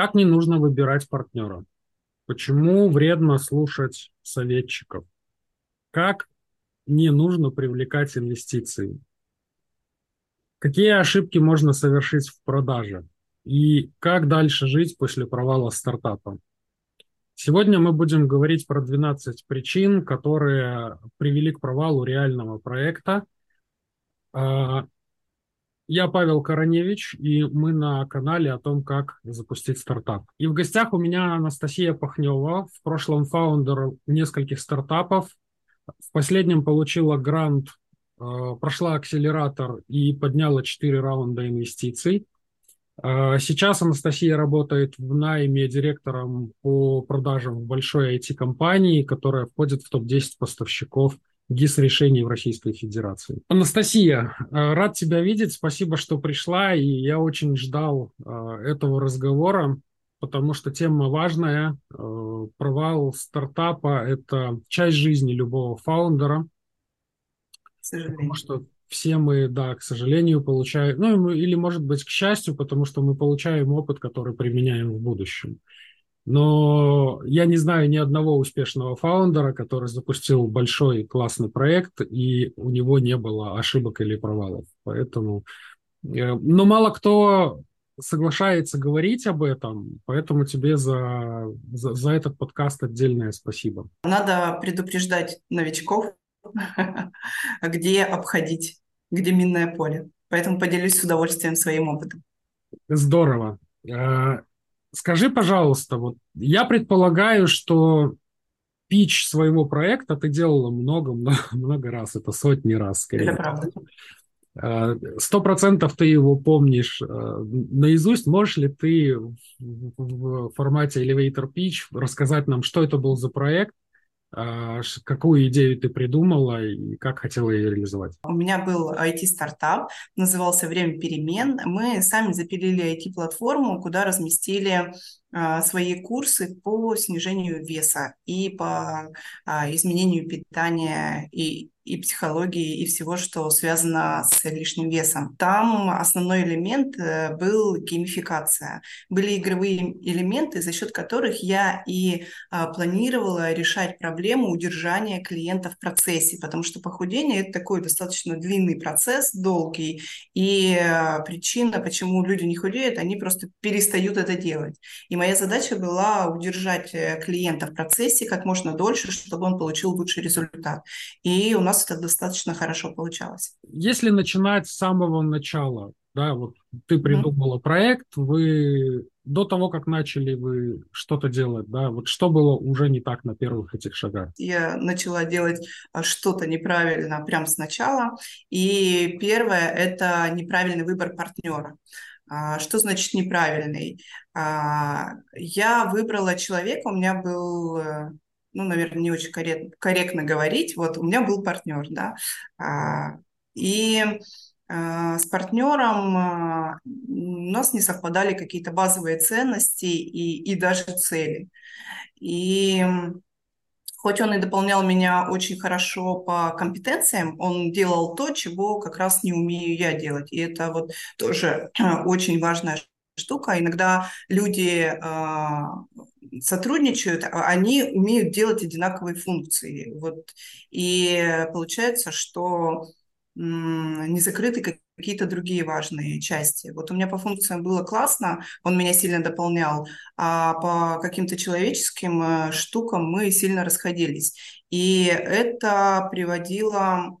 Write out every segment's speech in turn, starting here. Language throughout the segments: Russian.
Как не нужно выбирать партнера? Почему вредно слушать советчиков? Как не нужно привлекать инвестиции? Какие ошибки можно совершить в продаже? И как дальше жить после провала стартапа? Сегодня мы будем говорить про 12 причин, которые привели к провалу реального проекта. Я Павел Короневич, и мы на канале о том, как запустить стартап. И в гостях у меня Анастасия Пахнева, в прошлом фаундер нескольких стартапов. В последнем получила грант, а, прошла акселератор и подняла 4 раунда инвестиций. А, сейчас Анастасия работает в найме директором по продажам большой IT-компании, которая входит в топ-10 поставщиков ГИС-решений в Российской Федерации. Анастасия, а, рад тебя видеть, спасибо, что пришла, и я очень ждал а, этого разговора, потому что тема важная. Провал стартапа – это часть жизни любого фаундера. Потому что все мы, да, к сожалению, получаем, ну или, может быть, к счастью, потому что мы получаем опыт, который применяем в будущем. Но я не знаю ни одного успешного фаундера, который запустил большой классный проект, и у него не было ошибок или провалов. Поэтому... Э, но мало кто соглашается говорить об этом, поэтому тебе за, за, за этот подкаст отдельное спасибо. Надо предупреждать новичков, где обходить где минное поле. Поэтому поделюсь с удовольствием своим опытом. Здорово. Скажи, пожалуйста, вот я предполагаю, что пич своего проекта ты делала много-много много раз, это сотни раз, скорее. Это правда. А, сто процентов ты его помнишь а, наизусть. Можешь ли ты в формате Elevator Pitch рассказать нам, что это был за проект, какую идею ты придумала и как хотела ее реализовать? У меня был IT-стартап, назывался «Время перемен». Мы сами запилили IT-платформу, куда разместили а, свои курсы по снижению веса и по а, изменению питания и и психологии, и всего, что связано с лишним весом. Там основной элемент э, был геймификация. Были игровые элементы, за счет которых я и а, планировала решать проблему удержания клиента в процессе, потому что похудение – это такой достаточно длинный процесс, долгий, и э, причина, почему люди не худеют, они просто перестают это делать. И моя задача была удержать э, клиента в процессе как можно дольше, чтобы он получил лучший результат. И у нас это достаточно хорошо получалось. Если начинать с самого начала, да, вот ты придумала mm-hmm. проект, вы до того, как начали вы что-то делать, да, вот что было уже не так на первых этих шагах? Я начала делать а, что-то неправильно прямо сначала, и первое – это неправильный выбор партнера. А, что значит неправильный? А, я выбрала человека, у меня был э, ну, наверное, не очень коррект, корректно говорить. Вот у меня был партнер, да, а, и а, с партнером у нас не совпадали какие-то базовые ценности и, и даже цели. И хоть он и дополнял меня очень хорошо по компетенциям, он делал то, чего как раз не умею я делать. И это вот тоже очень важная штука. Иногда люди сотрудничают, а они умеют делать одинаковые функции. Вот. И получается, что не закрыты какие-то другие важные части. Вот у меня по функциям было классно, он меня сильно дополнял, а по каким-то человеческим э, штукам мы сильно расходились. И это приводило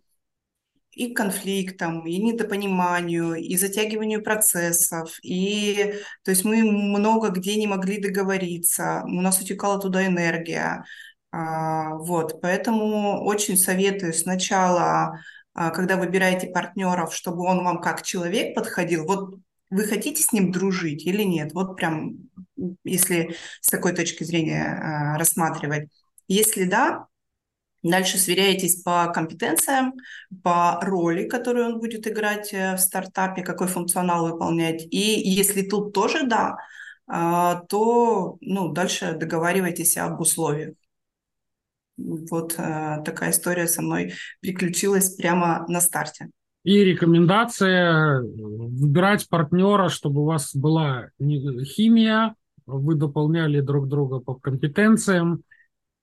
и к конфликтам, и недопониманию, и затягиванию процессов. И, то есть мы много где не могли договориться, у нас утекала туда энергия. А, вот, поэтому очень советую сначала, когда выбираете партнеров, чтобы он вам как человек подходил, вот вы хотите с ним дружить или нет? Вот прям, если с такой точки зрения а, рассматривать. Если да, Дальше сверяетесь по компетенциям, по роли, которую он будет играть э, в стартапе, какой функционал выполнять. И если тут тоже да, а, то ну, дальше договаривайтесь об условиях. Вот э, такая история со мной приключилась прямо на старте. И рекомендация выбирать партнера, чтобы у вас была химия, вы дополняли друг друга по компетенциям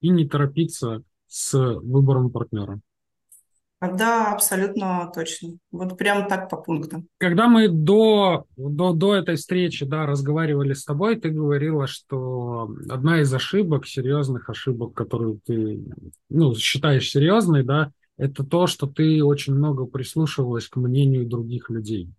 и не торопиться с выбором партнера. Да, абсолютно точно. Вот прям так по пунктам. Когда мы до, до, до этой встречи да, разговаривали с тобой, ты говорила, что одна из ошибок, серьезных ошибок, которую ты ну, считаешь серьезной, да, это то, что ты очень много прислушивалась к мнению других людей.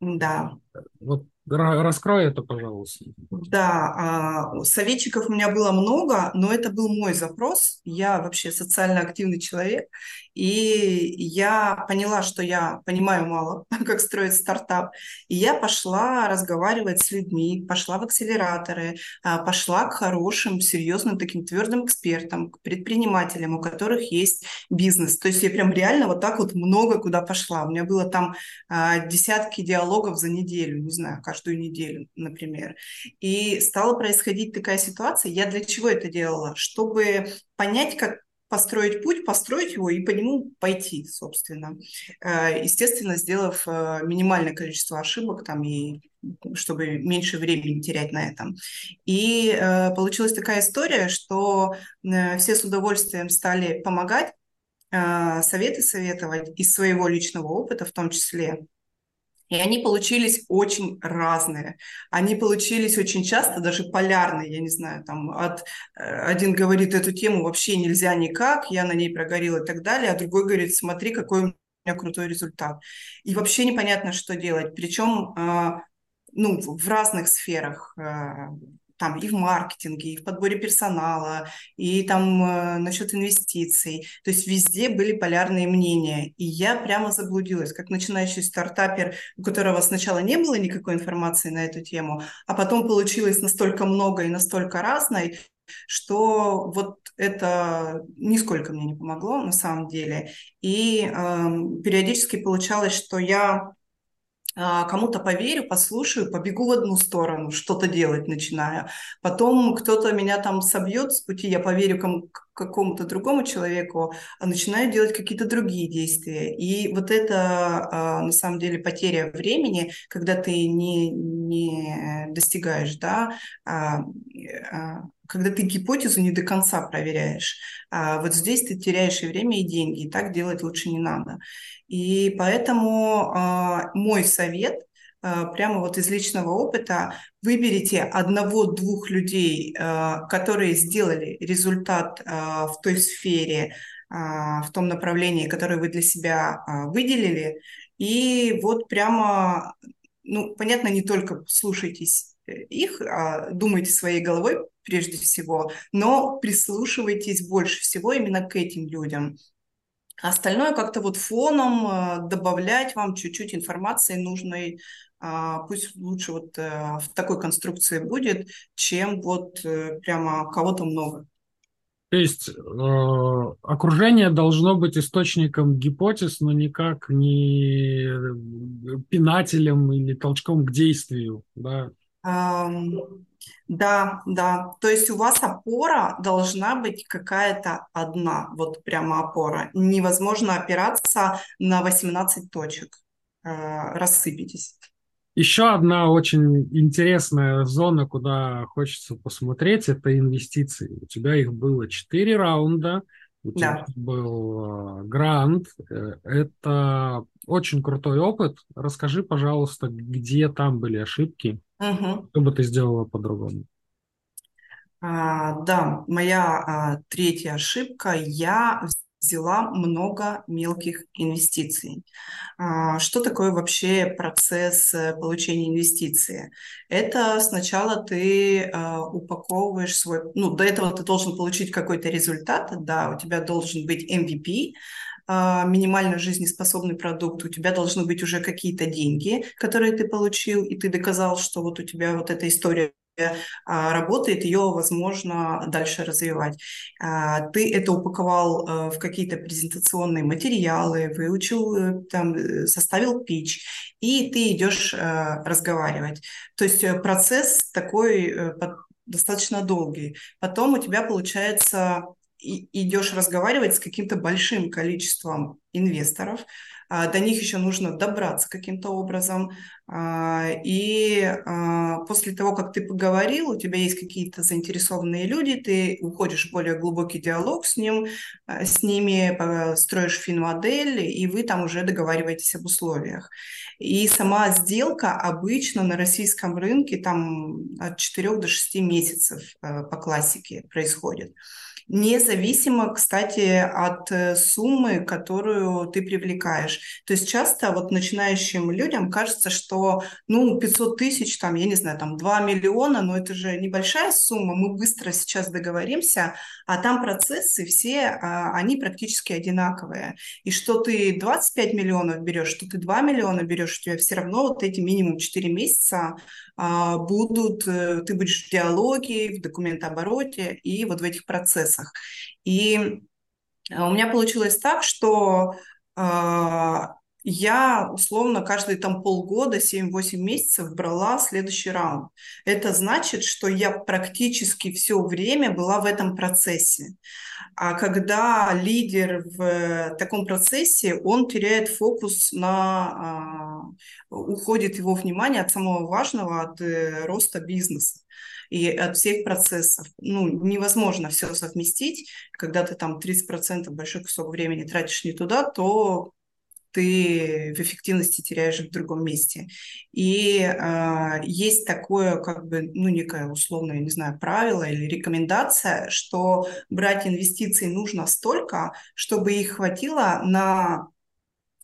Да. Вот Раскрой это, пожалуйста. Да, а, советчиков у меня было много, но это был мой запрос. Я вообще социально активный человек, и я поняла, что я понимаю мало, как строить стартап. И я пошла разговаривать с людьми, пошла в акселераторы, а, пошла к хорошим, серьезным таким твердым экспертам, к предпринимателям, у которых есть бизнес. То есть я прям реально вот так вот много куда пошла. У меня было там а, десятки диалогов за неделю, не знаю, каждую неделю, например. И стала происходить такая ситуация. Я для чего это делала? Чтобы понять, как построить путь, построить его и по нему пойти, собственно. Э, естественно, сделав э, минимальное количество ошибок там и чтобы меньше времени терять на этом. И э, получилась такая история, что все с удовольствием стали помогать, советы советовать из своего личного опыта в том числе. И они получились очень разные. Они получились очень часто даже полярные, я не знаю, там от, э, один говорит, эту тему вообще нельзя никак, я на ней прогорел и так далее, а другой говорит, смотри, какой у меня крутой результат. И вообще непонятно, что делать. Причем а, ну, в разных сферах э, там и в маркетинге, и в подборе персонала, и там э, насчет инвестиций. То есть везде были полярные мнения. И я прямо заблудилась, как начинающий стартапер, у которого сначала не было никакой информации на эту тему, а потом получилось настолько много и настолько разной, что вот это нисколько мне не помогло на самом деле. И э, периодически получалось, что я кому-то поверю, послушаю, побегу в одну сторону, что-то делать начинаю. Потом кто-то меня там собьет с пути, я поверю кому, какому-то другому человеку, а начинаю делать какие-то другие действия. И вот это а, на самом деле потеря времени, когда ты не, не достигаешь, да, когда ты гипотезу не до конца проверяешь. Вот здесь ты теряешь и время, и деньги, и так делать лучше не надо. И поэтому э, мой совет, э, прямо вот из личного опыта, выберите одного-двух людей, э, которые сделали результат э, в той сфере, в том направлении, которое вы для себя выделили, и вот прямо, ну, понятно, не только слушайтесь их, а думайте своей головой прежде всего, но прислушивайтесь больше всего именно к этим людям. Остальное как-то вот фоном э, добавлять вам чуть-чуть информации нужной, а, пусть лучше вот э, в такой конструкции будет, чем вот э, прямо кого-то много. То есть э, окружение должно быть источником гипотез, но никак не пинателем или толчком к действию, да? Да, да. То есть у вас опора должна быть какая-то одна, вот прямо опора. Невозможно опираться на 18 точек. Э, рассыпитесь. Еще одна очень интересная зона, куда хочется посмотреть, это инвестиции. У тебя их было 4 раунда, у тебя да. был э, грант. Э, это очень крутой опыт. Расскажи, пожалуйста, где там были ошибки, угу. что бы ты сделала по-другому? А, да, моя а, третья ошибка. Я взяла много мелких инвестиций. А, что такое вообще процесс э, получения инвестиции? Это сначала ты а, упаковываешь свой... Ну, до этого ты должен получить какой-то результат, да, у тебя должен быть MVP, минимально жизнеспособный продукт, у тебя должны быть уже какие-то деньги, которые ты получил, и ты доказал, что вот у тебя вот эта история а, работает, ее возможно дальше развивать. А, ты это упаковал э, в какие-то презентационные материалы, выучил, э, там, э, составил пич, и ты идешь разговаривать. То есть процесс такой достаточно долгий. Потом у тебя получается идешь разговаривать с каким-то большим количеством инвесторов, а, до них еще нужно добраться каким-то образом. А, и а, после того, как ты поговорил, у тебя есть какие-то заинтересованные люди, ты уходишь в более глубокий диалог с ним, с ними строишь фин-модель, и вы там уже договариваетесь об условиях. И сама сделка обычно на российском рынке там от 4 до 6 месяцев по классике происходит независимо, кстати, от э, суммы, которую ты привлекаешь. То есть часто вот начинающим людям кажется, что, ну, 500 тысяч, там, я не знаю, там, 2 миллиона, но это же небольшая сумма, мы быстро сейчас договоримся, а там процессы все, а, они практически одинаковые. И что ты 25 миллионов берешь, что ты 2 миллиона берешь, у тебя все равно вот эти минимум 4 месяца а, будут, э, ты будешь в диалоге, в документообороте и вот в этих процессах. И а, у меня получилось так, что а, я условно каждые там полгода, 7-8 месяцев брала следующий раунд. Это значит, что я практически все время была в этом процессе. А когда лидер в таком процессе, он теряет фокус на... уходит его внимание от самого важного, от э, роста бизнеса и от всех процессов. Ну, невозможно все совместить. Когда ты там 30% большой кусок времени тратишь не туда, то ты в эффективности теряешь в другом месте. И э, есть такое, как бы, ну, некое условное, не знаю, правило или рекомендация, что брать инвестиции нужно столько, чтобы их хватило на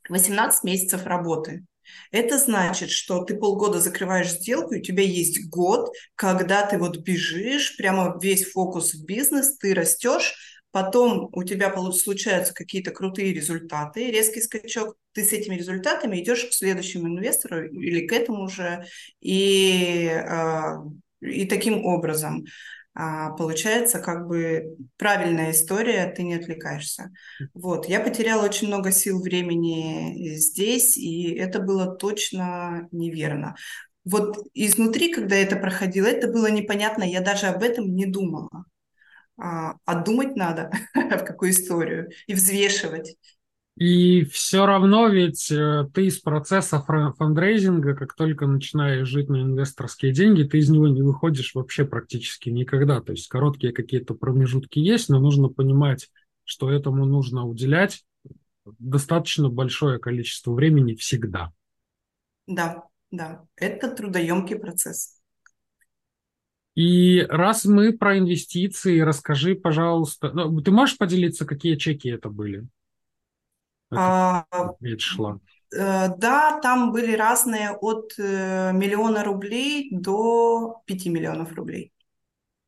18 месяцев работы. Это значит, что ты полгода закрываешь сделку, у тебя есть год, когда ты вот бежишь, прямо весь фокус в бизнес, ты растешь, потом у тебя случаются какие-то крутые результаты, резкий скачок, ты с этими результатами идешь к следующему инвестору или к этому же, и, а, и таким образом а, получается как бы правильная история, ты не отвлекаешься. Вот, я потеряла очень много сил, времени здесь, и это было точно неверно. Вот изнутри, когда это проходило, это было непонятно, я даже об этом не думала а, а думать надо, в какую историю, и взвешивать. И все равно ведь э, ты из процесса фандрейзинга, как только начинаешь жить на инвесторские деньги, ты из него не выходишь вообще практически никогда. То есть короткие какие-то промежутки есть, но нужно понимать, что этому нужно уделять достаточно большое количество времени всегда. Да, да, это трудоемкий процесс. И раз мы про инвестиции, расскажи, пожалуйста, ну, ты можешь поделиться, какие чеки это были? Это а, шла. Э, да, там были разные от э, миллиона рублей до 5 миллионов рублей.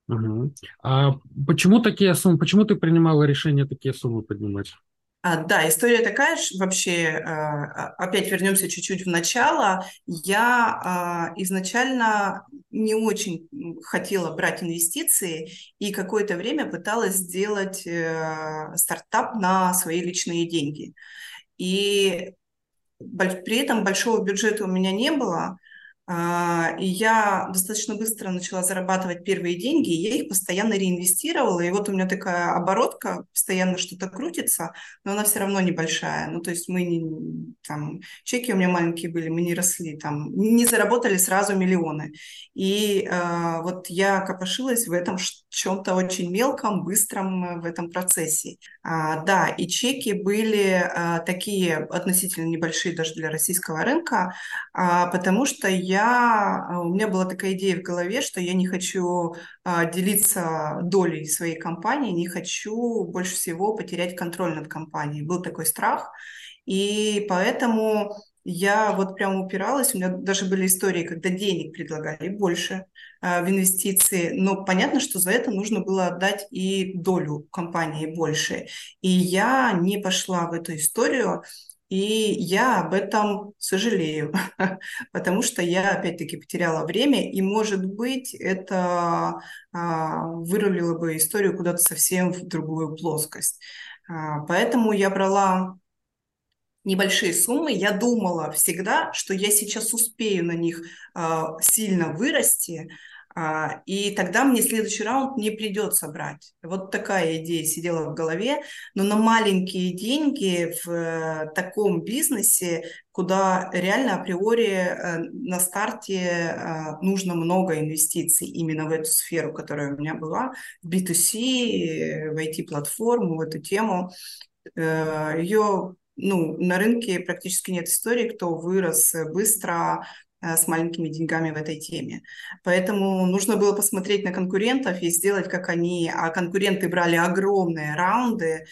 Угу. А почему такие суммы, почему ты принимала решение такие суммы поднимать? А, да, история такая же вообще, э, опять вернемся чуть-чуть в начало. Я а, изначально не очень хотела брать инвестиции и какое-то время пыталась сделать э, стартап на свои личные деньги. И при этом большого бюджета у меня не было, а, и я достаточно быстро начала зарабатывать первые деньги, и я их постоянно реинвестировала. И вот у меня такая оборотка, постоянно что-то крутится, но она все равно небольшая. Ну, то есть мы не, там, чеки у меня маленькие были, мы не росли, там, не заработали сразу миллионы. И э, вот я копошилась в этом чем-то очень мелком, быстром э, в этом процессе. А, да, и чеки были а, такие относительно небольшие даже для российского рынка, а, потому что я, а, у меня была такая идея в голове, что я не хочу а, делиться долей своей компании, не хочу больше всего потерять контроль над компанией. Был такой страх, и поэтому я вот прям упиралась, у меня даже были истории, когда денег предлагали больше э, в инвестиции, но понятно, что за это нужно было отдать и долю компании больше. И я не пошла в эту историю, и я об этом сожалею, потому что я опять-таки потеряла время, и, может быть, это а, вырулило бы историю куда-то совсем в другую плоскость. А, поэтому я брала небольшие суммы, я думала всегда, что я сейчас успею на них э, сильно вырасти, А, и тогда мне следующий раунд не придется брать. Вот такая идея сидела в голове, но на маленькие деньги в э, таком бизнесе, куда реально априори э, на старте э, нужно много инвестиций именно в эту сферу, которая у меня была, в B2C, в IT-платформу, в эту тему. Ее ну, на рынке практически нет истории, кто вырос быстро, Э, с маленькими деньгами в этой теме. Поэтому нужно было посмотреть на конкурентов и сделать, как они. А конкуренты брали огромные раунды,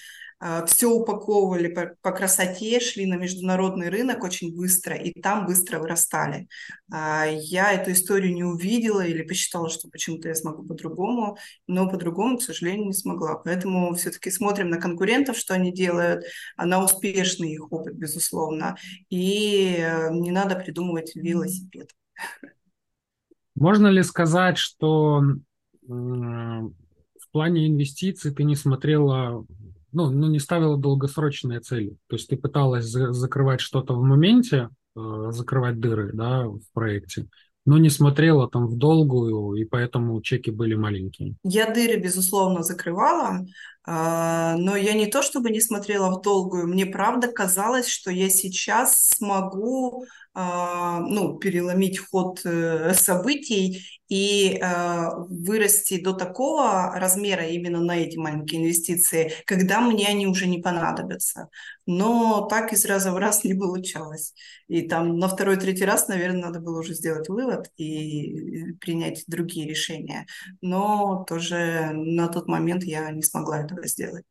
все упаковывали по, по красоте, шли на международный рынок очень быстро и там быстро вырастали. А, я эту историю не увидела или посчитала, что почему-то я смогу по-другому, но по-другому, к сожалению, не смогла. Поэтому все-таки смотрим на конкурентов, что они делают, а на успешный их опыт, безусловно, и э, не надо придумывать велосипед. Можно ли сказать, что в плане инвестиций ты не смотрела ну, ну, не ставила долгосрочные цели. То есть ты пыталась за закрывать что-то в моменте, э, закрывать дыры, да, в проекте, но не смотрела там в долгую, и поэтому чеки были маленькие. Я дыры, безусловно, закрывала, э, но я не то чтобы не смотрела в долгую, мне правда казалось, что я сейчас смогу а, ну, переломить ход э, событий и э, вырасти до такого размера именно на эти маленькие инвестиции, когда мне они уже не понадобятся. Но так из раза в раз не получалось. И там на второй, третий раз, наверное, надо было уже сделать вывод и принять другие решения. Но тоже на тот момент я не смогла этого сделать.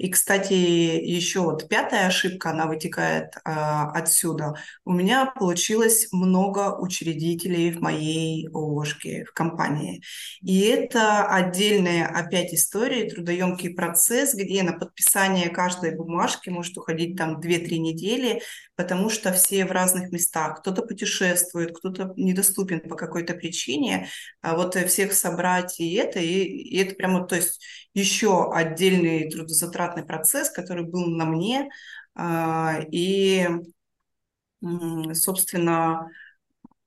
И, кстати, еще вот пятая ошибка, она вытекает а, отсюда. У меня получилось много учредителей в моей ООшке, в компании. И это отдельная опять история, трудоемкий процесс, где на подписание каждой бумажки может уходить там 2-3 недели, потому что все в разных местах. Кто-то путешествует, кто-то недоступен по какой-то причине. А вот всех собрать и это, и, и это прямо, то есть еще отдельный трудозатратный процесс, который был на мне. А, и, собственно,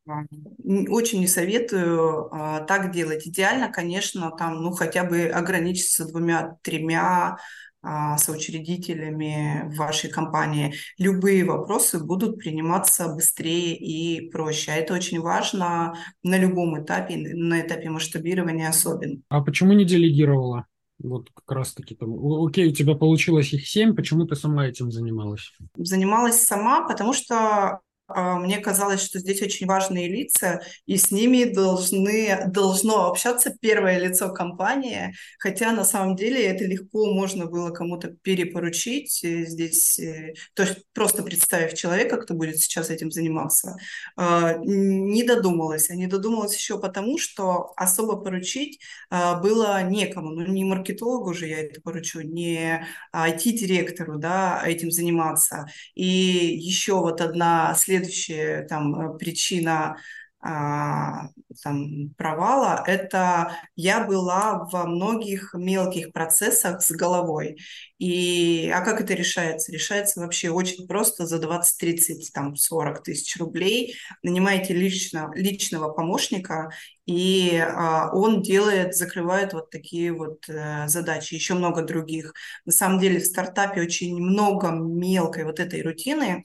очень не советую а, так делать. Идеально, конечно, там, ну, хотя бы ограничиться двумя-тремя а, соучредителями в вашей компании. Любые вопросы будут приниматься быстрее и проще. А это очень важно на любом этапе, на этапе масштабирования особенно. А почему не делегировала? Вот как раз-таки там, окей, у тебя получилось их семь, почему ты сама этим занималась? Занималась сама, потому что мне казалось, что здесь очень важные лица, и с ними должны, должно общаться первое лицо компании, хотя на самом деле это легко можно было кому-то перепоручить э, здесь, э, то есть просто представив человека, кто будет сейчас этим заниматься, а, не додумалась. А не додумалась еще потому, что особо поручить а, было некому. Ну, не маркетологу же я это поручу, не IT-директору да, этим заниматься. И еще вот одна следующая следующая там, э, причина а, там, провала, это я была во многих мелких процессах с головой. И, а как это решается? Решается вообще очень просто за 20, 30, там, 40 тысяч рублей. Нанимаете лично, личного помощника, и а, он делает, закрывает вот такие вот а, задачи, еще много других. На самом деле в стартапе очень много мелкой вот этой рутины,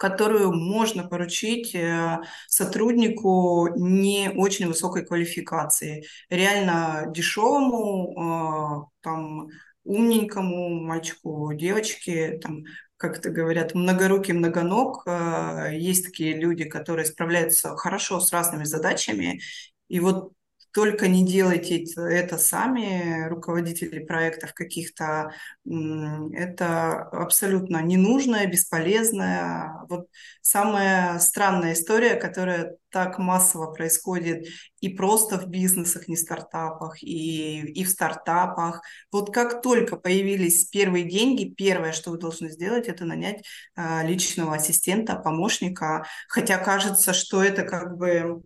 которую можно поручить э, сотруднику не очень высокой квалификации, реально дешевому, э, там, умненькому мальчику, девочке, там, как это говорят, многорукий, многоног. Э, есть такие люди, которые справляются хорошо с разными задачами, и вот только не делайте это сами, руководители проектов каких-то. Это абсолютно ненужное, бесполезное. Вот самая странная история, которая так массово происходит и просто в бизнесах, не стартапах, и, и в стартапах. Вот как только появились первые деньги, первое, что вы должны сделать, это нанять э, личного ассистента, помощника. Хотя кажется, что это как бы а,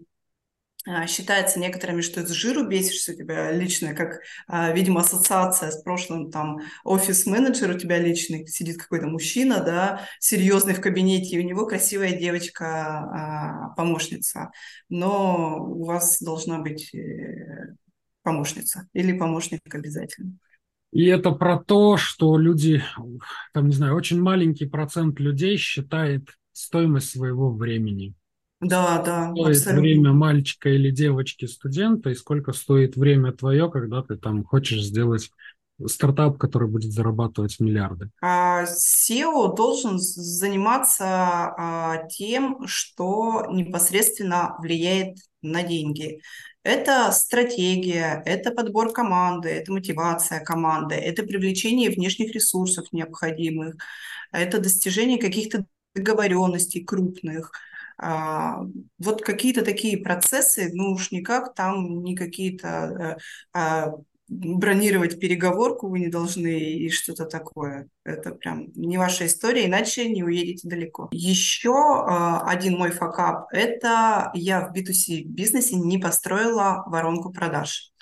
считается некоторыми, что из жиру бесишься у тебя лично, как, а, видимо, ассоциация с прошлым, там, офис-менеджер у тебя личный, сидит какой-то мужчина, да, серьезный в кабинете, и у него красивая девочка-помощница, но у вас должна быть э, помощница или помощник обязательно. И это про то, что люди, там, не знаю, очень маленький процент людей считает стоимость своего времени. Да, да, стоит абсолютно. время мальчика или девочки студента и сколько стоит время твое, когда ты там хочешь сделать стартап, который будет зарабатывать миллиарды? А SEO должен заниматься а, тем, что непосредственно влияет на деньги. Это стратегия, это подбор команды, это мотивация команды, это привлечение внешних ресурсов необходимых, это достижение каких-то договоренностей крупных – вот какие-то такие процессы, ну уж никак там не какие-то э, а, бронировать переговорку вы не должны и что-то такое. Это прям не ваша история, иначе не уедете далеко. Еще э, один мой факап – это я в B2C бизнесе не построила воронку продаж.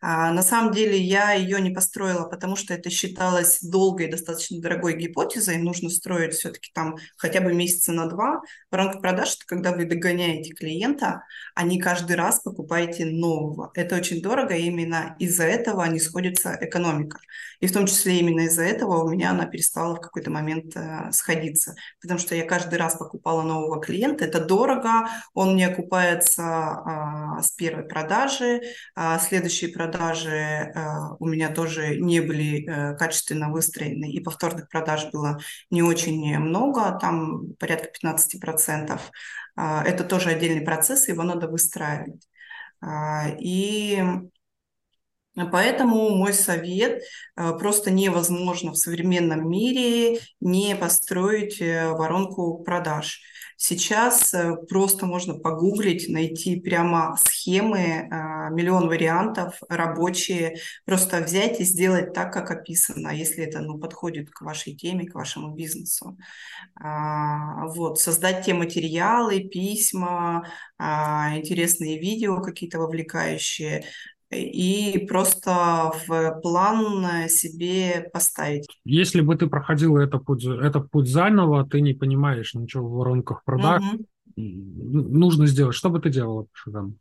А, на самом деле я ее не построила, потому что это считалось долгой, достаточно дорогой гипотезой. Нужно строить все-таки там хотя бы месяца на два. Воронка продаж – это когда вы догоняете клиента, а не каждый раз покупаете нового. Это очень дорого, и именно из-за этого не сходится экономика. И в том числе именно из-за этого у меня она перестала в какой-то момент э, сходиться. Потому что я каждый раз покупала нового клиента. Это дорого, он не окупается э, с первой продажи. А следующие продажи продажи э, у меня тоже не были э, качественно выстроены, и повторных продаж было не очень много, там порядка 15%. А, это тоже отдельный процесс, его надо выстраивать. И Поэтому мой совет э, просто невозможно в современном мире не построить воронку продаж. Сейчас э, просто можно погуглить, найти прямо схемы, миллион вариантов рабочие, просто взять и сделать так, как описано, если это ну, подходит к вашей теме, к вашему бизнесу. А, вот, создать те материалы, письма, а, интересные видео какие-то вовлекающие, и просто в план себе поставить. Если бы ты проходила этот путь, этот путь заново, ты не понимаешь ничего в воронках продаж, угу. нужно сделать. Что бы ты делала по шагам?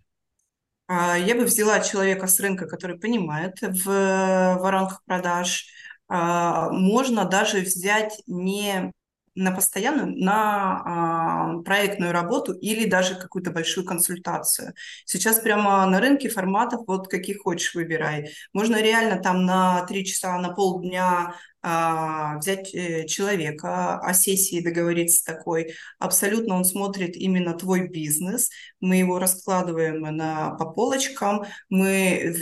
А, я бы взяла человека с рынка, который понимает в воронках продаж. А, можно даже взять не на постоянную, на а, проектную работу или даже какую-то большую консультацию. Сейчас прямо на рынке форматов вот каких хочешь выбирай. Можно реально там на три часа, на полдня а, взять э, человека, о сессии договориться такой. Абсолютно он смотрит именно твой бизнес. Мы его раскладываем на, по полочкам. Мы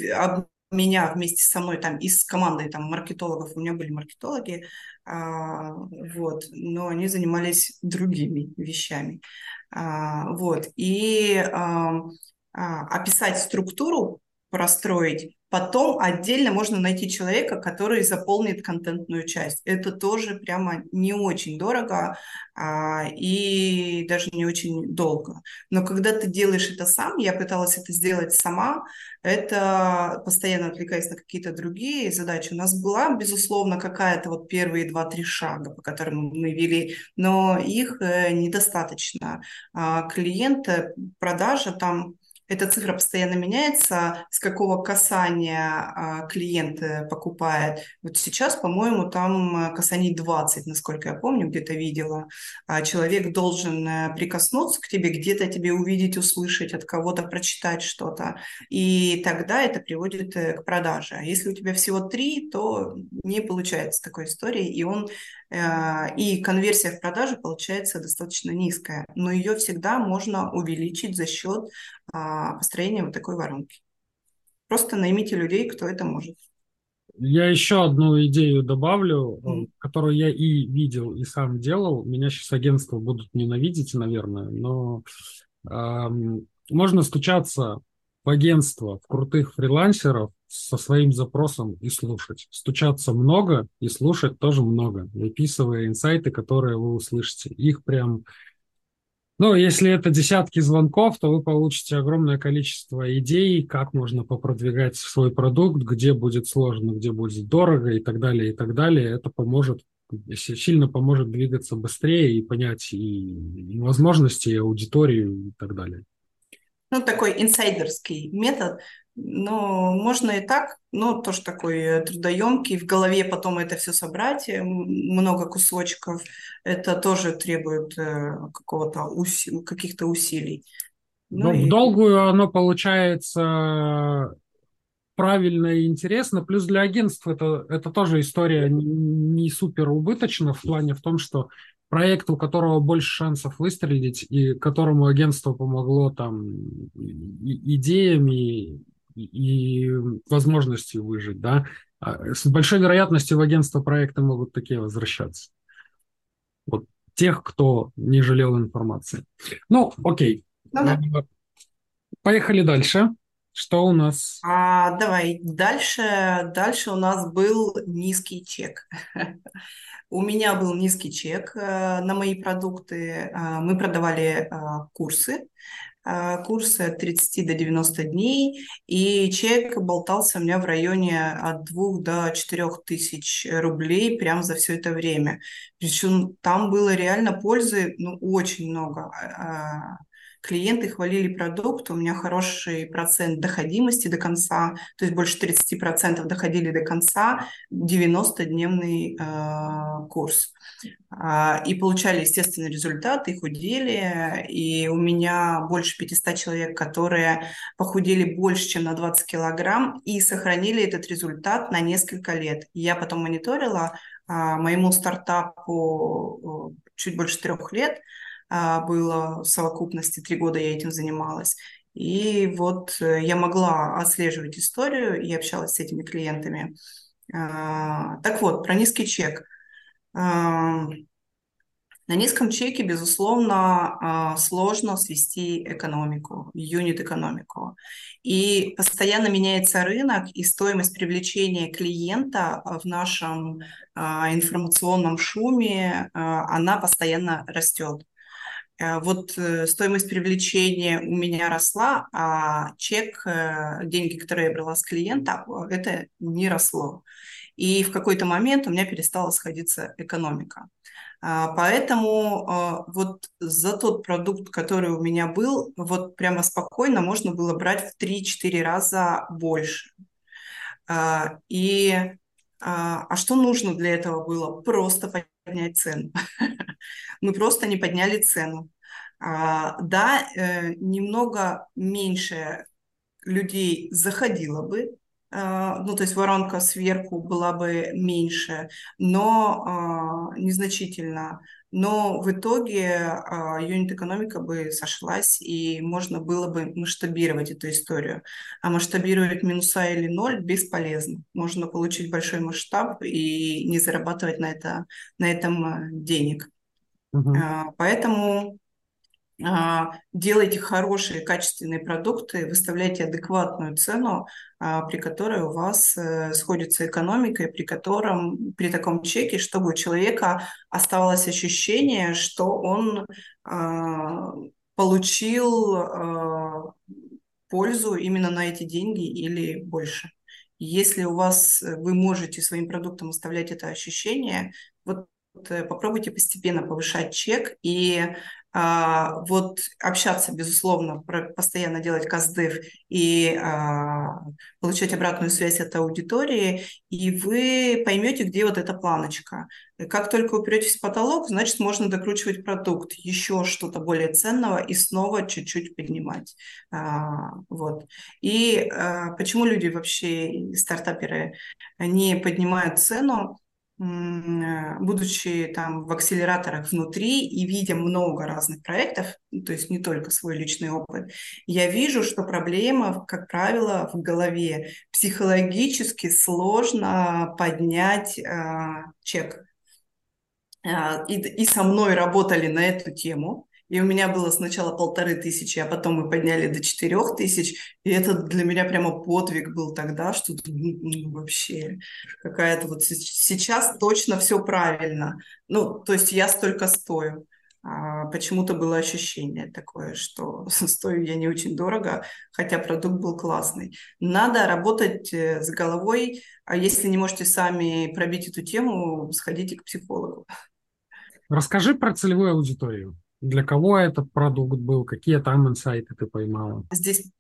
меня вместе со мной там и с командой там маркетологов, у меня были маркетологи, а, вот, но они занимались другими вещами, а, вот, и а, описать структуру, простроить, Потом отдельно можно найти человека, который заполнит контентную часть. Это тоже прямо не очень дорого а, и даже не очень долго. Но когда ты делаешь это сам, я пыталась это сделать сама, это постоянно отвлекаясь на какие-то другие задачи. У нас была, безусловно, какая-то вот первые два-три шага, по которым мы вели, но их э, недостаточно. А, клиент, продажа там эта цифра постоянно меняется, с какого касания а, клиент э, покупает. Вот сейчас, по-моему, там э, касаний 20, насколько я помню, где-то видела. А человек должен э, прикоснуться к тебе, где-то тебе увидеть, услышать, от кого-то прочитать что-то. И тогда это приводит к продаже. А если у тебя всего три, то не получается такой истории, и он и конверсия в продаже получается достаточно низкая, но ее всегда можно увеличить за счет построения вот такой воронки. Просто наймите людей, кто это может. Я еще одну идею добавлю, mm. которую я и видел, и сам делал. Меня сейчас агентства будут ненавидеть, наверное, но эм, можно стучаться в агентство, в крутых фрилансеров со своим запросом и слушать. Стучаться много и слушать тоже много, выписывая инсайты, которые вы услышите. Их прям Ну, если это десятки звонков, то вы получите огромное количество идей, как можно попродвигать свой продукт, где будет сложно, где будет дорого и так далее, и так далее. Это поможет, сильно поможет двигаться быстрее и понять и, возможности, и аудиторию и так далее. Ну, такой инсайдерский метод, но можно и так, но тоже такой трудоемкий, в голове потом это все собрать, э, много кусочков, это тоже требует э, какого-то уси- каких-то усилий. Ну, и... В долгую оно получается правильно и интересно. Плюс для агентств это, это тоже история не супер убыточна в плане в том, что проект, у которого больше шансов выстрелить, и которому агентство помогло там идеями и возможностью выжить, да, а, с большой вероятностью в агентство проекты могут такие возвращаться. Вот тех, кто не жалел информации. Ну, окей. Ну, да. А, поехали дальше. Что у нас? А, давай дальше. Дальше у нас был низкий чек. У меня был низкий чек э, на мои продукты. Э, мы продавали э, курсы курсы от 30 до 90 дней, и чек болтался у меня в районе от 2 до 4 тысяч рублей прямо за все это время. Причем там было реально пользы ну, очень много. А, клиенты хвалили продукт, у меня хороший процент доходимости до конца, то есть больше 30% доходили до конца, 90-дневный э, курс. Э, и получали, естественный результат, и худели, и у меня больше 500 человек, которые похудели больше, чем на 20 килограмм, и сохранили этот результат на несколько лет. Я потом мониторила, э, моему стартапу э, чуть больше трех лет – а, было в совокупности, три года я этим занималась. И вот э, я могла отслеживать историю и общалась с этими клиентами. А, так вот, про низкий чек. А, на низком чеке, безусловно, сложно свести экономику, юнит-экономику. И постоянно меняется рынок, и стоимость привлечения клиента в нашем информационном шуме, она постоянно растет. Э, вот э, стоимость привлечения у меня росла, а чек, э, деньги, которые я брала с клиента, это не росло. И в какой-то момент у меня перестала сходиться экономика. А, поэтому вот за тот продукт, который у меня был, вот прямо спокойно можно было брать в 3-4 раза больше. И а что нужно для этого было? Просто поднять цену. Мы просто не подняли цену. А, да, э, немного меньше людей заходило бы, а, ну, то есть воронка сверху была бы меньше, но а, незначительно. Но в итоге юнит-экономика бы сошлась, и можно было бы масштабировать эту историю. А масштабировать минуса или ноль бесполезно. Можно получить большой масштаб и не зарабатывать на, это, на этом денег. Угу. Поэтому а, делайте хорошие, качественные продукты, выставляйте адекватную цену, а, при которой у вас э, сходится экономика, и при котором, при таком чеке, чтобы у человека оставалось ощущение, что он а, получил пользу именно на эти деньги или больше. Если у вас э, вы можете своим продуктом оставлять это ощущение, вот э, попробуйте постепенно повышать чек и а, вот общаться, безусловно, постоянно делать каздев и а, получать обратную связь от аудитории, и вы поймете, где вот эта планочка. как только упретесь в потолок, значит, можно докручивать продукт, еще что-то более ценного и снова чуть-чуть поднимать. А, вот. И почему люди вообще, стартаперы, не поднимают цену? Э, будучи там в акселераторах внутри и видя много разных проектов, ну, то есть не только свой личный опыт, я вижу, что проблема, как правило, в голове. Психологически сложно поднять э, чек. Э, и, и со мной работали на эту тему. И у меня было сначала полторы тысячи, а потом мы подняли до четырех тысяч. И это для меня прямо подвиг был тогда, что ну, ну, вообще какая-то вот сейчас точно все правильно. Ну, то есть я столько стою. А, почему-то было ощущение такое, что стою я не очень дорого, хотя продукт был классный. Надо работать э, с головой, а если не можете сами пробить эту тему, сходите к психологу. Расскажи про целевую аудиторию. Для кого этот продукт был? Какие там инсайты ты поймала? Здесь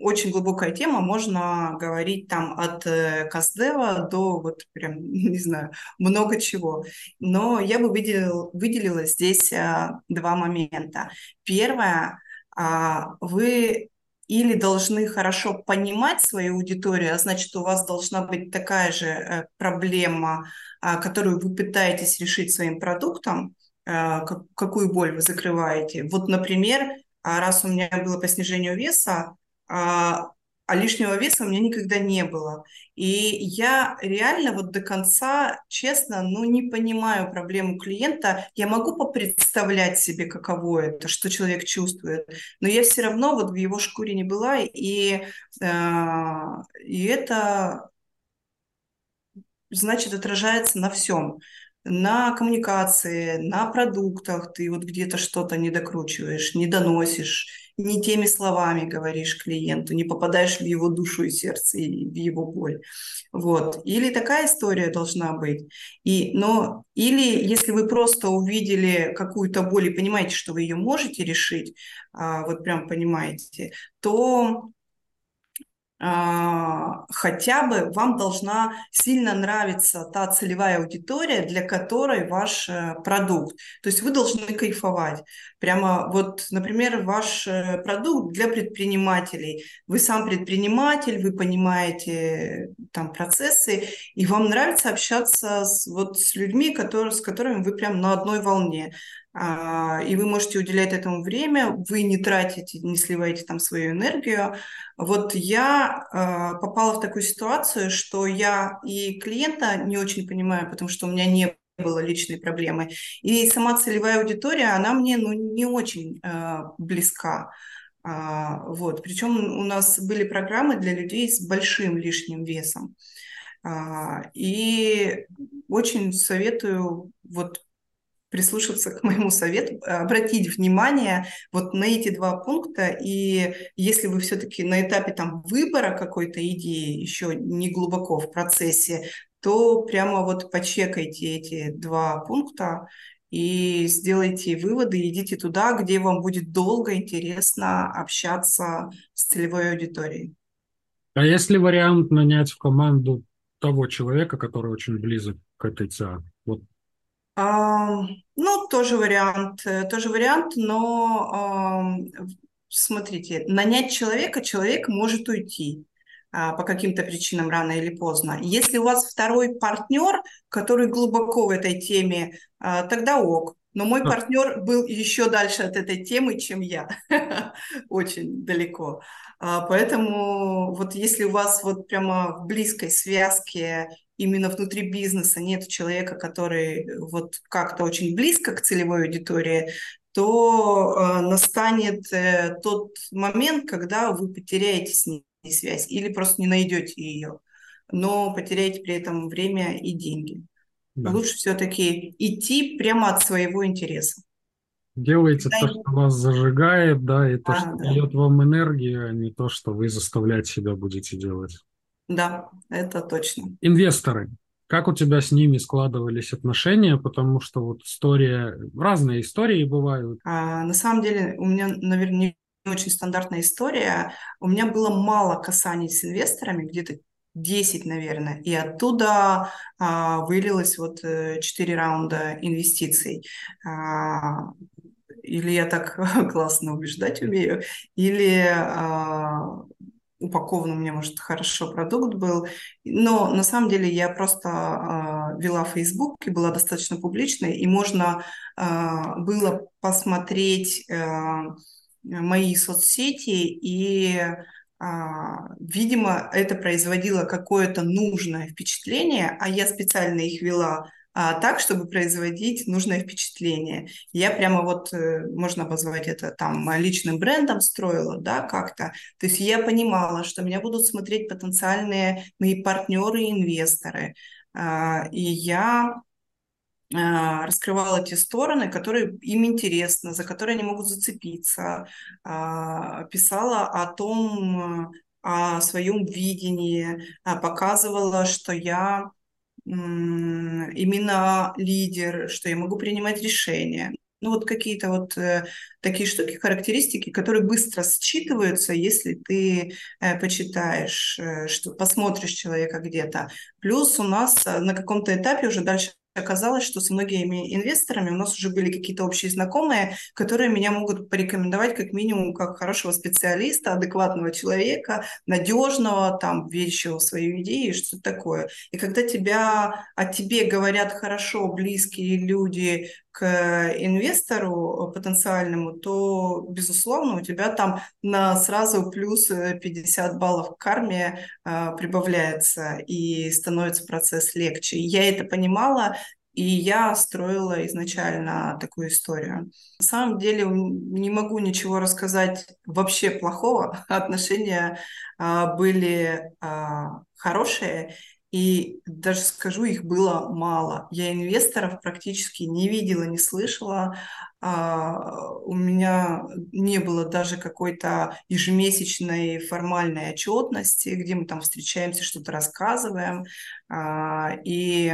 очень глубокая тема. Можно говорить там от э, Каздева до вот прям, не знаю, много чего. Но я бы выделил, выделила здесь а, два момента. Первое, а, вы или должны хорошо понимать свою аудиторию, а значит, у вас должна быть такая же э, проблема, а, которую вы пытаетесь решить своим продуктом, какую боль вы закрываете. Вот, например, а, раз у меня было по снижению веса, а, а лишнего веса у меня никогда не было. И я реально вот до конца, честно, ну, не понимаю проблему клиента. Я могу попредставлять себе, каково это, что человек чувствует, но я все равно вот в его шкуре не была, и, и это значит отражается на всем на коммуникации, на продуктах ты вот где-то что-то не докручиваешь, не доносишь, не теми словами говоришь клиенту, не попадаешь в его душу и сердце, и в его боль. Вот. Или такая история должна быть. И, но, или если вы просто увидели какую-то боль и понимаете, что вы ее можете решить, а, вот прям понимаете, то хотя бы вам должна сильно нравиться та целевая аудитория, для которой ваш э, продукт. То есть вы должны кайфовать. Прямо вот, например, ваш э, продукт для предпринимателей. Вы сам предприниматель, вы понимаете там процессы, и вам нравится общаться с, вот, с людьми, которые, с которыми вы прям на одной волне. А, и вы можете уделять этому время, вы не тратите, не сливаете там свою энергию. Вот я а, попала в такую ситуацию, что я и клиента не очень понимаю, потому что у меня не было личной проблемы. И сама целевая аудитория, она мне ну, не очень э, близка. А, вот. Причем у нас были программы для людей с большим лишним весом. А, и очень советую вот прислушаться к моему совету, обратить внимание вот на эти два пункта. И если вы все-таки на этапе там выбора какой-то идеи, еще не глубоко в процессе, то прямо вот почекайте эти два пункта и сделайте выводы, идите туда, где вам будет долго интересно общаться с целевой аудиторией. А если вариант нанять в команду того человека, который очень близок к этой ЦА? Вот ну, тоже вариант, э, тоже вариант, но смотрите, нанять человека, человек может уйти а, по каким-то причинам рано или поздно. Если у вас второй партнер, который глубоко в этой теме, а, тогда ок. Но мой партнер был еще дальше от этой темы, чем я. Очень далеко. А, поэтому вот если у вас вот прямо в близкой связке именно внутри бизнеса нет человека, который вот как-то очень близко к целевой аудитории, то э, настанет э, тот момент, когда вы потеряете с ней связь или просто не найдете ее, но потеряете при этом время и деньги. Да. Лучше все-таки идти прямо от своего интереса. Делайте да, то, что вас зажигает, да, и то, а, что да. дает вам энергию, а не то, что вы заставлять себя будете делать. Да, это точно. Инвесторы. Как у тебя с ними складывались отношения? Потому что вот история, разные истории бывают. А, на самом деле у меня, наверное, не очень стандартная история. У меня было мало касаний с инвесторами, где-то 10, наверное, и оттуда а, вылилось вот 4 э, раунда инвестиций. А, или я так классно убеждать умею, или а, упакован у меня, может, хорошо продукт был. Но на самом деле я просто э, вела Facebook и была достаточно публичной, и можно э, было посмотреть э, мои соцсети и Видимо, это производило какое-то нужное впечатление, а я специально их вела а, так, чтобы производить нужное впечатление. Я прямо вот, э, можно обозвать это там личным брендом строила, да, как-то. То есть я понимала, что меня будут смотреть потенциальные мои партнеры и инвесторы. А, и я а, раскрывала те стороны, которые им интересны, за которые они могут зацепиться, а, писала о том, о своем видении, показывала, что я именно лидер, что я могу принимать решения. Ну, вот какие-то вот э, такие штуки, характеристики, которые быстро считываются, если ты э, почитаешь, э, что посмотришь человека где-то. Плюс у нас э, на каком-то этапе уже дальше оказалось, что с многими инвесторами у нас уже были какие-то общие знакомые, которые меня могут порекомендовать как минимум как хорошего специалиста, адекватного человека, надежного, там, верящего в свою идею и что-то такое. И когда тебя, о тебе говорят хорошо близкие люди к инвестору потенциальному, то, безусловно, у тебя там на сразу плюс 50 баллов к карме э, прибавляется и становится процесс легче. Я это понимала, и я строила изначально такую историю. На самом деле не могу ничего рассказать вообще плохого. Отношения а, были а, хорошие, и даже скажу, их было мало. Я инвесторов практически не видела, не слышала. А, у меня не было даже какой-то ежемесячной формальной отчетности, где мы там встречаемся, что-то рассказываем. А, и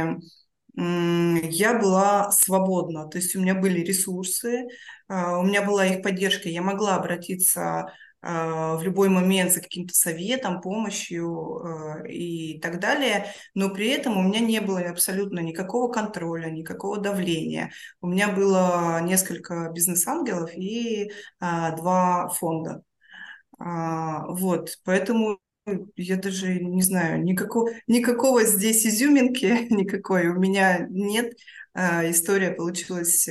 я была свободна, то есть у меня были ресурсы, а, у меня была их поддержка, я могла обратиться в любой момент за каким-то советом, помощью а, и так далее, но при этом у меня не было абсолютно никакого контроля, никакого давления. У меня было несколько бизнес-ангелов и два фонда. Вот, поэтому я даже не знаю, никакого, никакого здесь изюминки никакой у меня нет. А, история получилась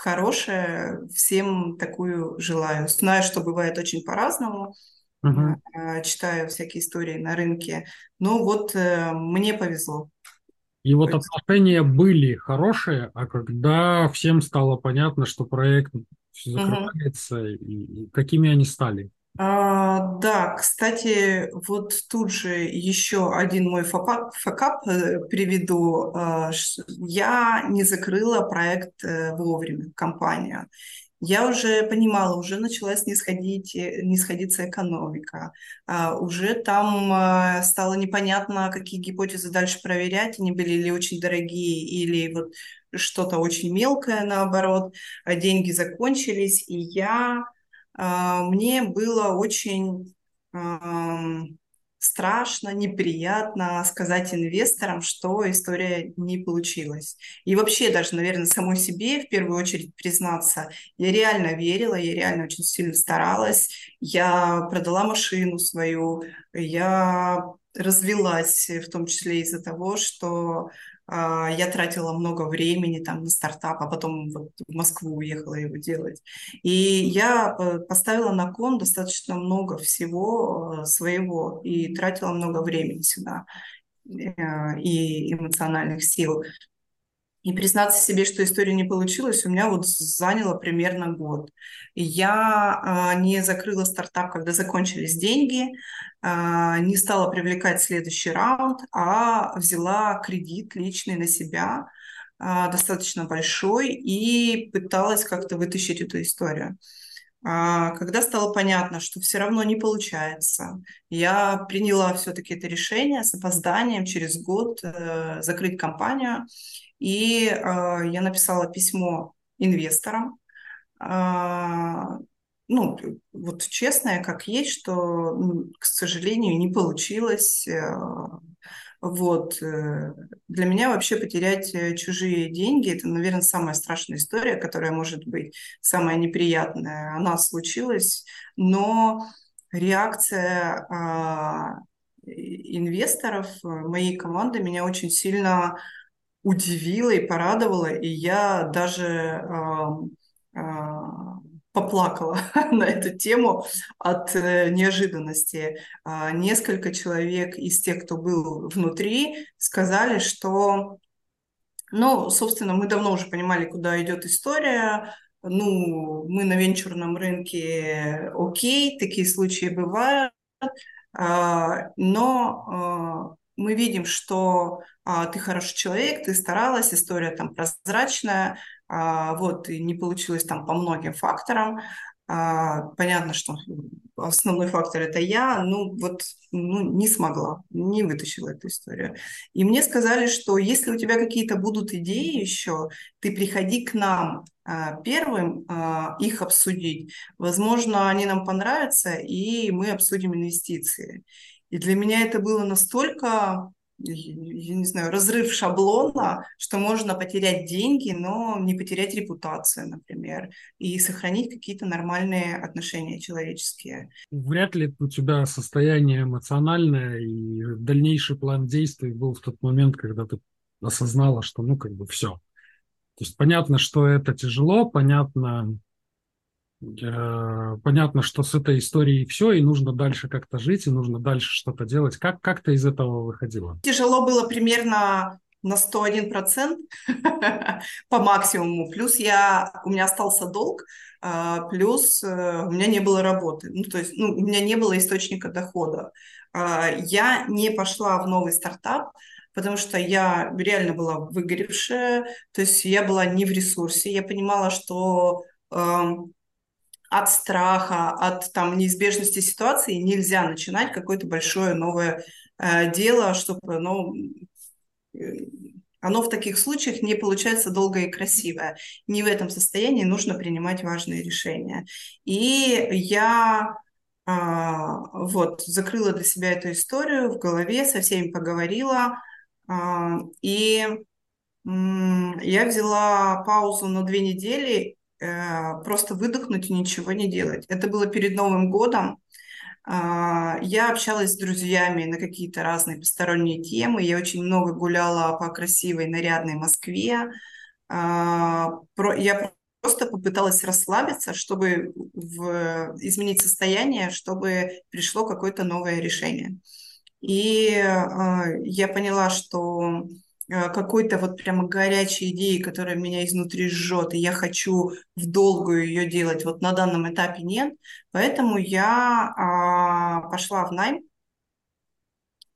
хорошая, всем такую желаю. Знаю, что бывает очень по-разному, угу. читаю всякие истории на рынке, но вот э, мне повезло. И вот отношения были хорошие, а когда всем стало понятно, что проект закрывается, угу. и какими они стали? А, да, кстати, вот тут же еще один мой факап, э, приведу. А, я не закрыла проект э, вовремя, компанию. Я уже понимала, уже началась не, сходить, э, не сходиться экономика. А, уже там а, стало непонятно, какие гипотезы дальше проверять. Они были или очень дорогие, или вот что-то очень мелкое, наоборот. А деньги закончились, и я мне было очень страшно, неприятно сказать инвесторам, что история не получилась. И вообще даже, наверное, самой себе в первую очередь признаться, я реально верила, я реально очень сильно старалась, я продала машину свою, я развелась, в том числе из-за того, что а, я тратила много времени там на стартап, а потом вот в Москву уехала его делать. И я э, поставила на кон достаточно много всего э, своего и тратила много времени сюда э, и эмоциональных сил. И признаться себе, что история не получилась, у меня вот заняло примерно год. Я э, не закрыла стартап, когда закончились деньги, э, не стала привлекать следующий раунд, а взяла кредит личный на себя, э, достаточно большой, и пыталась как-то вытащить эту историю. Когда стало понятно, что все равно не получается, я приняла все-таки это решение с опозданием через год э, закрыть компанию и э, я написала письмо инвесторам, э, ну, вот честное, как есть, что, к сожалению, не получилось. Э, вот. Э, для меня вообще потерять э, чужие деньги – это, наверное, самая страшная история, которая может быть самая неприятная. Она случилась, но реакция а, инвесторов моей команды меня очень сильно удивило и порадовало, и я даже э, э, поплакала на эту тему от э, неожиданности. Э, несколько человек из тех, кто был внутри, сказали, что, ну, собственно, мы давно уже понимали, куда идет история, ну, мы на венчурном рынке окей, такие случаи бывают, а, но мы видим, что а, ты хороший человек, ты старалась, история там прозрачная, а, вот, и не получилось там по многим факторам, а, понятно, что основной фактор это я, ну вот ну, не смогла, не вытащила эту историю. И мне сказали, что если у тебя какие-то будут идеи еще, ты приходи к нам а, первым а, их обсудить. Возможно, они нам понравятся, и мы обсудим инвестиции. И для меня это было настолько я не знаю, разрыв шаблона, что можно потерять деньги, но не потерять репутацию, например, и сохранить какие-то нормальные отношения человеческие. Вряд ли у тебя состояние эмоциональное и дальнейший план действий был в тот момент, когда ты осознала, что ну как бы все. То есть понятно, что это тяжело, понятно, понятно, что с этой историей все, и нужно дальше как-то жить, и нужно дальше что-то делать. Как, как ты из этого выходила? Тяжело было примерно на 101% по максимуму. Плюс я, у меня остался долг, а, плюс э, у меня не было работы. Ну, то есть ну, у меня не было источника дохода. Я не пошла в новый стартап, потому что я реально была выгоревшая, то есть я была не в ресурсе. Я понимала, что эм, от страха, от там неизбежности ситуации нельзя начинать какое-то большое новое э, дело, чтобы оно, э, оно в таких случаях не получается долгое и красивое. Не в этом состоянии нужно принимать важные решения. И я э, вот закрыла для себя эту историю в голове, со всеми поговорила, э, и я взяла паузу на две недели просто выдохнуть и ничего не делать. Это было перед Новым годом. А, я общалась с друзьями на какие-то разные посторонние темы. Я очень много гуляла по красивой, нарядной Москве. А, я просто попыталась расслабиться, чтобы в... изменить состояние, чтобы пришло какое-то новое решение. И а, я поняла, что Э, какой-то вот прямо горячей идеи, которая меня изнутри жжет, и я хочу в долгую ее делать, вот на данном этапе нет. Поэтому я а, пошла в найм,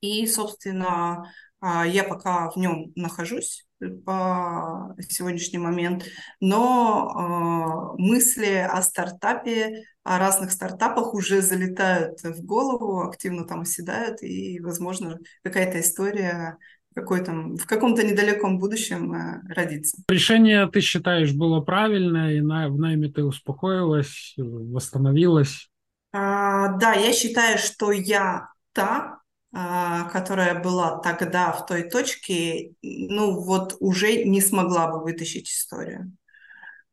и, собственно, а, я пока в нем нахожусь по сегодняшний момент, но а, мысли о стартапе, о разных стартапах уже залетают в голову, активно там оседают, и, возможно, какая-то история какой там, в каком-то недалеком будущем э, родиться. Решение, ты считаешь, было правильное, и на, в найме ты успокоилась, восстановилась? А, да, я считаю, что я та, а, которая была тогда в той точке, ну вот уже не смогла бы вытащить историю.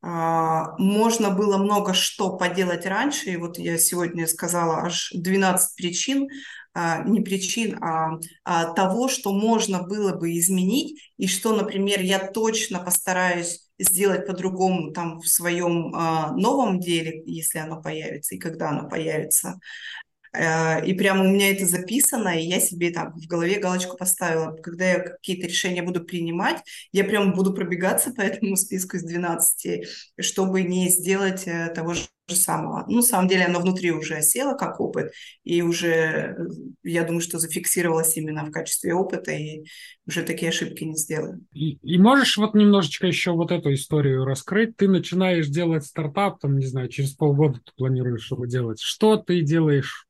А, можно было много что поделать раньше, и вот я сегодня сказала аж 12 причин, не причин, а, а того, что можно было бы изменить, и что, например, я точно постараюсь сделать по-другому там в своем а, новом деле, если оно появится и когда оно появится. Э, и прямо у меня это записано, и я себе там в голове галочку поставила. Когда я какие-то решения буду принимать, я прямо буду пробегаться по этому списку из 12, чтобы не сделать э, того же самого. Ну, на самом деле оно внутри уже осело как опыт, и уже, э, я думаю, что зафиксировалось именно в качестве опыта, и уже такие ошибки не сделаю. И, и можешь вот немножечко еще вот эту историю раскрыть? Ты начинаешь делать стартап, там, не знаю, через полгода ты планируешь его делать. Что ты делаешь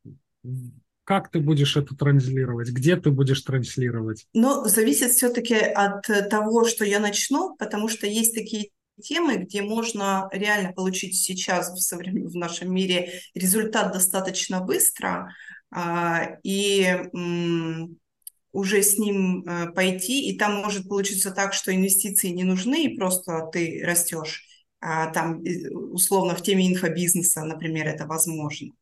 как ты будешь это транслировать? Где ты будешь транслировать? Ну, зависит все-таки от того, что я начну, потому что есть такие темы, где можно реально получить сейчас в, современ... в нашем мире результат достаточно быстро а, и м, уже с ним а, пойти, и там может получиться так, что инвестиции не нужны, и просто ты растешь. А, там, условно, в теме инфобизнеса, например, это возможно.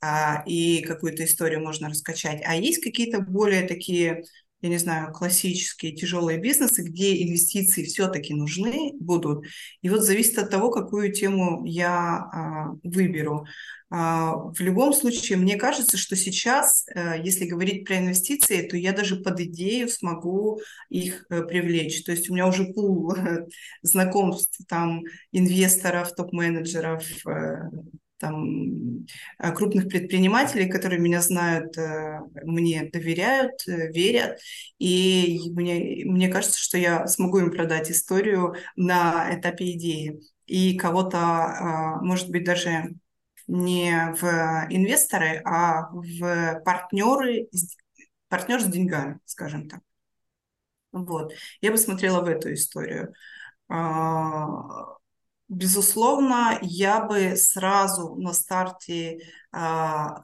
А, и какую-то историю можно раскачать. А есть какие-то более такие я не знаю, классические тяжелые бизнесы, где инвестиции все-таки нужны будут. И вот зависит от того, какую тему я а, выберу. А, в любом случае, мне кажется, что сейчас, а, если говорить про инвестиции, то я даже под идею смогу их а, привлечь. То есть у меня уже пул знакомств, там, инвесторов, топ-менеджеров, э, там, э, крупных предпринимателей, которые меня знают, э, мне доверяют, э, верят. И мне, мне кажется, что я смогу им продать историю на этапе идеи. И кого-то, а, может быть, даже не в инвесторы, а в партнеры, партнер с деньгами, скажем так. Вот. Я бы смотрела в эту историю. Безусловно, я бы сразу на старте а,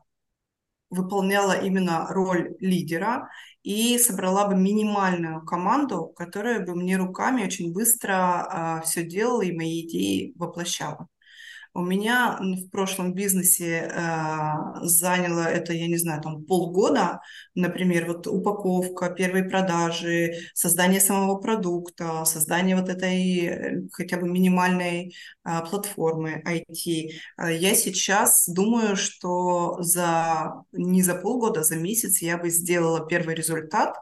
выполняла именно роль лидера и собрала бы минимальную команду, которая бы мне руками очень быстро а, все делала и мои идеи воплощала. У меня в прошлом бизнесе э, заняло это, я не знаю, там полгода, например, вот упаковка, первые продажи, создание самого продукта, создание вот этой э, хотя бы минимальной э, платформы IT. Я сейчас думаю, что за не за полгода, а за месяц я бы сделала первый результат,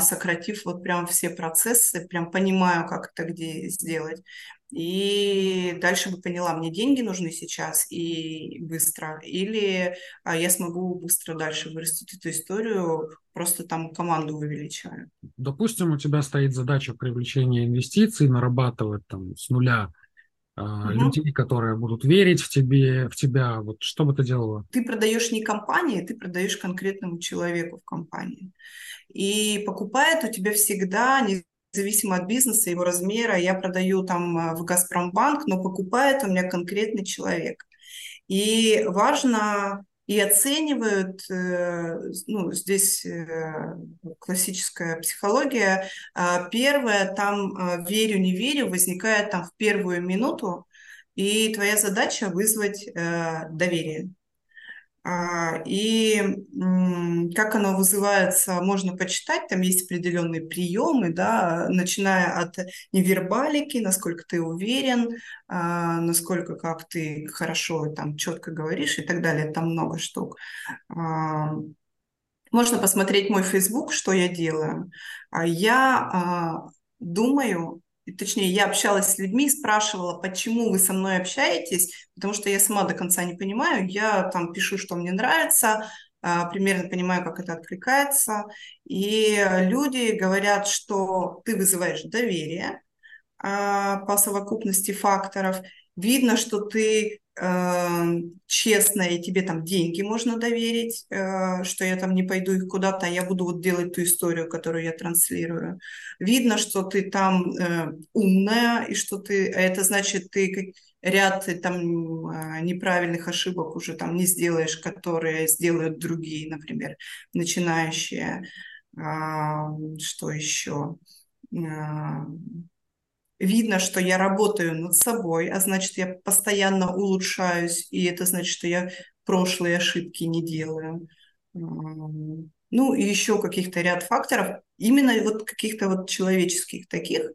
сократив вот прям все процессы, прям понимаю, как это где сделать. И дальше бы поняла, мне деньги нужны сейчас и быстро, или а, я смогу быстро дальше вырастить эту историю, просто там команду увеличивая. Допустим, у тебя стоит задача привлечения инвестиций, нарабатывать там с нуля угу. людей, которые будут верить в тебе, в тебя. Вот что бы ты делала? Ты продаешь не компании, ты продаешь конкретному человеку в компании. И покупает у тебя всегда не зависимо от бизнеса, его размера. Я продаю там э, в Газпромбанк, но покупает у меня конкретный человек. И важно и оценивают, э, ну, здесь э, классическая психология. А первое, там верю, не верю, возникает там в первую минуту, и твоя задача вызвать доверие. А, и как оно вызывается, можно почитать, там есть определенные приемы, да, начиная от невербалики, насколько ты уверен, а, насколько как ты хорошо там четко говоришь и так далее, там много штук. А, можно посмотреть мой Facebook, что я делаю. Я думаю, точнее, я общалась с людьми, спрашивала, почему вы со мной общаетесь, потому что я сама до конца не понимаю, я там пишу, что мне нравится, а, примерно понимаю, как это откликается, и люди говорят, что ты вызываешь доверие а, по совокупности факторов, видно, что ты Эм, честно, и тебе там деньги можно доверить, э, что я там не пойду их куда-то, а я буду вот делать ту историю, которую я транслирую. Видно, что ты там э, умная, и что ты, а это значит, ты ряд там э, неправильных ошибок уже там не сделаешь, которые сделают другие, например, начинающие. А, что еще? Видно, что я работаю над собой, а значит, я постоянно улучшаюсь, и это значит, что я прошлые ошибки не делаю. Ну, и еще каких-то ряд факторов, именно вот каких-то вот человеческих таких,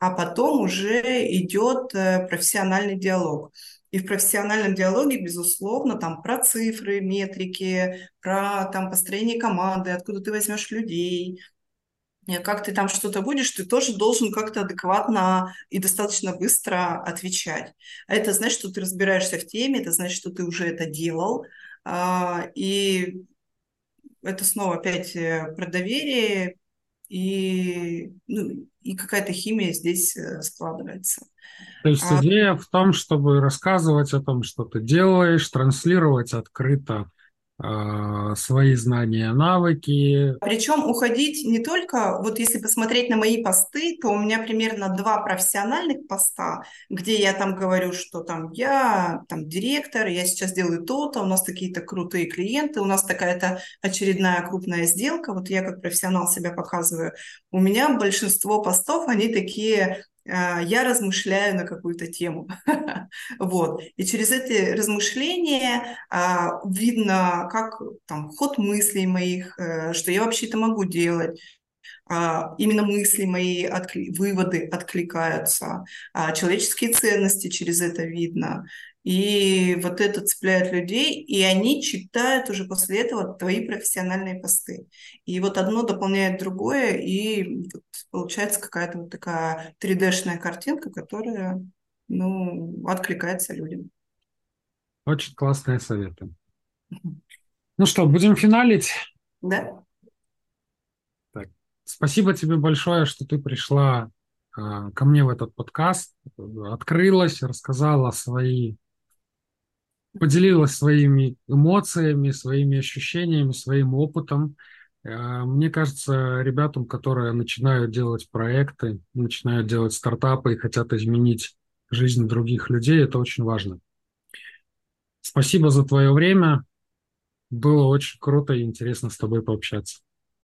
а потом уже идет э, профессиональный диалог. И в профессиональном диалоге, безусловно, там про цифры, метрики, про там построение команды, откуда ты возьмешь людей, как ты там что-то будешь, ты тоже должен как-то адекватно и достаточно быстро отвечать. А это значит, что ты разбираешься в теме, это значит, что ты уже это делал. А, и это снова опять э, про доверие, и, ну, и какая-то химия здесь э, складывается. То есть а... идея в том, чтобы рассказывать о том, что ты делаешь, транслировать открыто свои знания, навыки. Причем уходить не только, вот если посмотреть на мои посты, то у меня примерно два профессиональных поста, где я там говорю, что там я там директор, я сейчас делаю то-то, у нас такие-то крутые клиенты, у нас такая-то очередная крупная сделка, вот я как профессионал себя показываю. У меня большинство постов, они такие а, я размышляю на какую-то тему. вот. И через эти размышления а, видно, как там ход мыслей моих, э, что я вообще-то могу делать, а, именно мысли мои, откли, выводы откликаются, человеческие ценности через это видно. И вот это цепляет людей, и они читают уже после этого твои профессиональные посты. И вот одно дополняет другое, и вот получается какая-то вот такая 3D-шная картинка, которая ну, откликается людям. Очень классные советы. Ну что, будем финалить? Да. Так. Спасибо тебе большое, что ты пришла э, ко мне в этот подкаст, открылась, рассказала свои, поделилась своими эмоциями, своими ощущениями, своим опытом. Э, мне кажется, ребятам, которые начинают делать проекты, начинают делать стартапы и хотят изменить жизнь других людей, это очень важно. Спасибо за твое время. Было очень круто и интересно с тобой пообщаться.